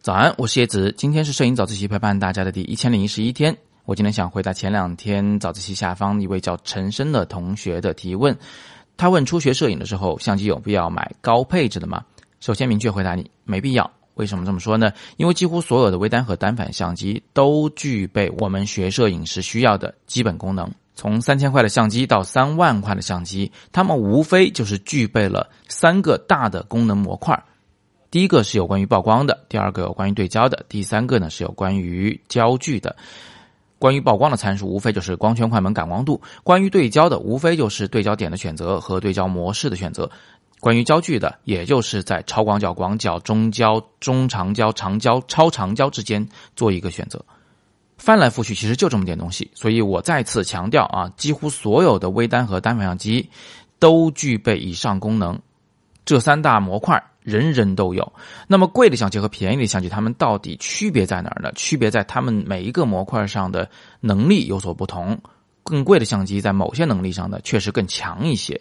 早安，我是叶子，今天是摄影早自习陪伴大家的第一千零一十一天。我今天想回答前两天早自习下方一位叫陈生的同学的提问。他问初学摄影的时候，相机有必要买高配置的吗？首先明确回答你，没必要。为什么这么说呢？因为几乎所有的微单和单反相机都具备我们学摄影时需要的基本功能。从三千块的相机到三万块的相机，它们无非就是具备了三个大的功能模块。第一个是有关于曝光的，第二个有关于对焦的，第三个呢是有关于焦距的。关于曝光的参数，无非就是光圈、快门、感光度；关于对焦的，无非就是对焦点的选择和对焦模式的选择；关于焦距的，也就是在超广角、广角、中焦、中长焦、长焦、超长焦之间做一个选择。翻来覆去，其实就这么点东西。所以我再次强调啊，几乎所有的微单和单反相机都具备以上功能，这三大模块。人人都有。那么贵的相机和便宜的相机，它们到底区别在哪儿呢？区别在它们每一个模块上的能力有所不同。更贵的相机在某些能力上呢，确实更强一些。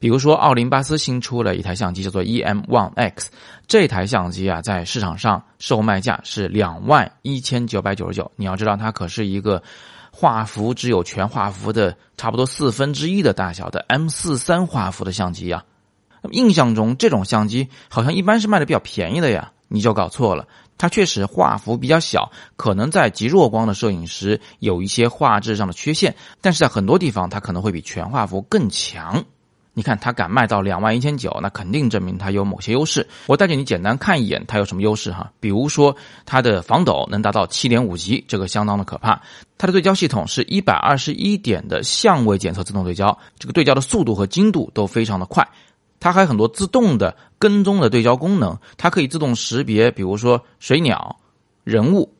比如说，奥林巴斯新出了一台相机，叫做 EM One X。这台相机啊，在市场上售卖价是两万一千九百九十九。你要知道，它可是一个画幅只有全画幅的差不多四分之一的大小的 M 四三画幅的相机呀。那么印象中，这种相机好像一般是卖的比较便宜的呀，你就搞错了。它确实画幅比较小，可能在极弱光的摄影时有一些画质上的缺陷，但是在很多地方它可能会比全画幅更强。你看它敢卖到两万一千九，那肯定证明它有某些优势。我带着你简单看一眼它有什么优势哈，比如说它的防抖能达到七点五级，这个相当的可怕。它的对焦系统是一百二十一点的相位检测自动对焦，这个对焦的速度和精度都非常的快。它还有很多自动的跟踪的对焦功能，它可以自动识别，比如说水鸟、人物，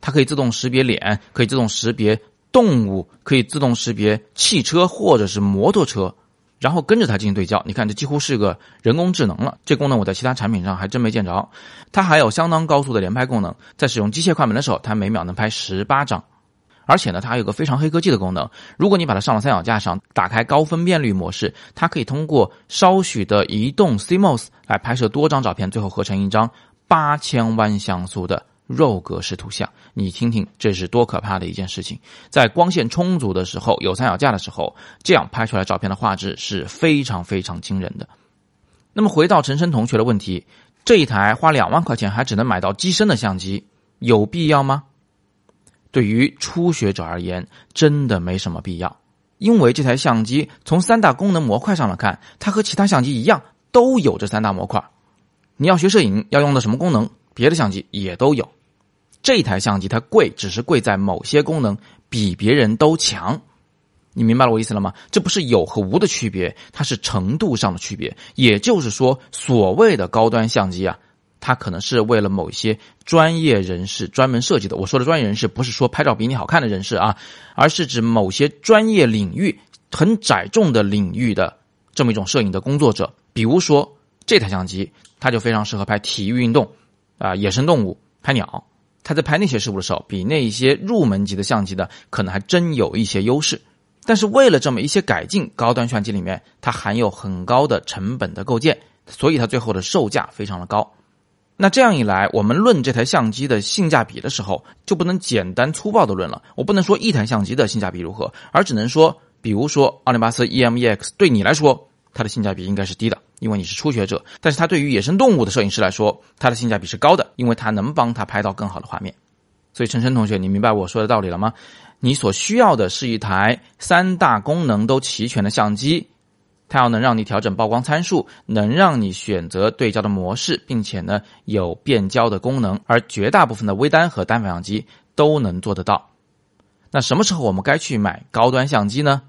它可以自动识别脸，可以自动识别动物，可以自动识别汽车或者是摩托车，然后跟着它进行对焦。你看，这几乎是个人工智能了。这功能我在其他产品上还真没见着。它还有相当高速的连拍功能，在使用机械快门的时候，它每秒能拍十八张。而且呢，它还有个非常黑科技的功能。如果你把它上了三脚架上，打开高分辨率模式，它可以通过稍许的移动 CMOS 来拍摄多张照片，最后合成一张八千万像素的肉格式图像。你听听，这是多可怕的一件事情！在光线充足的时候，有三脚架的时候，这样拍出来照片的画质是非常非常惊人的。那么回到陈生同学的问题，这一台花两万块钱还只能买到机身的相机，有必要吗？对于初学者而言，真的没什么必要，因为这台相机从三大功能模块上来看，它和其他相机一样，都有这三大模块。你要学摄影要用的什么功能，别的相机也都有。这台相机它贵，只是贵在某些功能比别人都强。你明白了我意思了吗？这不是有和无的区别，它是程度上的区别。也就是说，所谓的高端相机啊。它可能是为了某些专业人士专门设计的。我说的专业人士，不是说拍照比你好看的人士啊，而是指某些专业领域很窄重的领域的这么一种摄影的工作者。比如说这台相机，它就非常适合拍体育运动啊、野生动物、拍鸟。他在拍那些事物的时候，比那些入门级的相机的可能还真有一些优势。但是为了这么一些改进，高端相机里面它含有很高的成本的构建，所以它最后的售价非常的高。那这样一来，我们论这台相机的性价比的时候，就不能简单粗暴的论了。我不能说一台相机的性价比如何，而只能说，比如说奥林巴斯 EM-EX 对你来说，它的性价比应该是低的，因为你是初学者；但是它对于野生动物的摄影师来说，它的性价比是高的，因为它能帮他拍到更好的画面。所以，陈晨同学，你明白我说的道理了吗？你所需要的是一台三大功能都齐全的相机。它要能让你调整曝光参数，能让你选择对焦的模式，并且呢有变焦的功能，而绝大部分的微单和单反相机都能做得到。那什么时候我们该去买高端相机呢？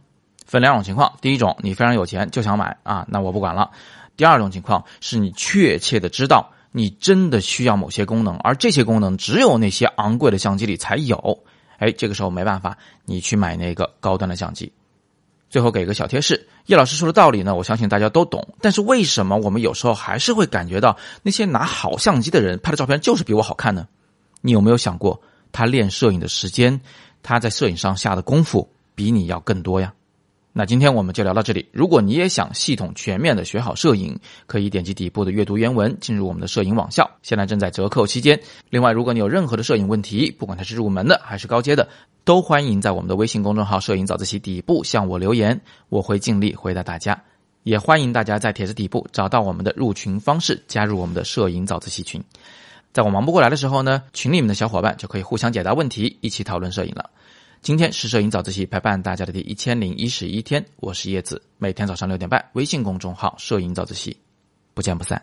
分两种情况：第一种，你非常有钱就想买啊，那我不管了；第二种情况是你确切的知道你真的需要某些功能，而这些功能只有那些昂贵的相机里才有。哎，这个时候没办法，你去买那个高端的相机。最后给个小贴士，叶老师说的道理呢，我相信大家都懂。但是为什么我们有时候还是会感觉到那些拿好相机的人拍的照片就是比我好看呢？你有没有想过，他练摄影的时间，他在摄影上下的功夫比你要更多呀？那今天我们就聊到这里。如果你也想系统全面的学好摄影，可以点击底部的阅读原文，进入我们的摄影网校，现在正在折扣期间。另外，如果你有任何的摄影问题，不管它是入门的还是高阶的，都欢迎在我们的微信公众号“摄影早自习”底部向我留言，我会尽力回答大家。也欢迎大家在帖子底部找到我们的入群方式，加入我们的摄影早自习群。在我忙不过来的时候呢，群里面的小伙伴就可以互相解答问题，一起讨论摄影了。今天是摄影早自习陪伴大家的第一千零一十一天，我是叶子，每天早上六点半，微信公众号“摄影早自习”，不见不散。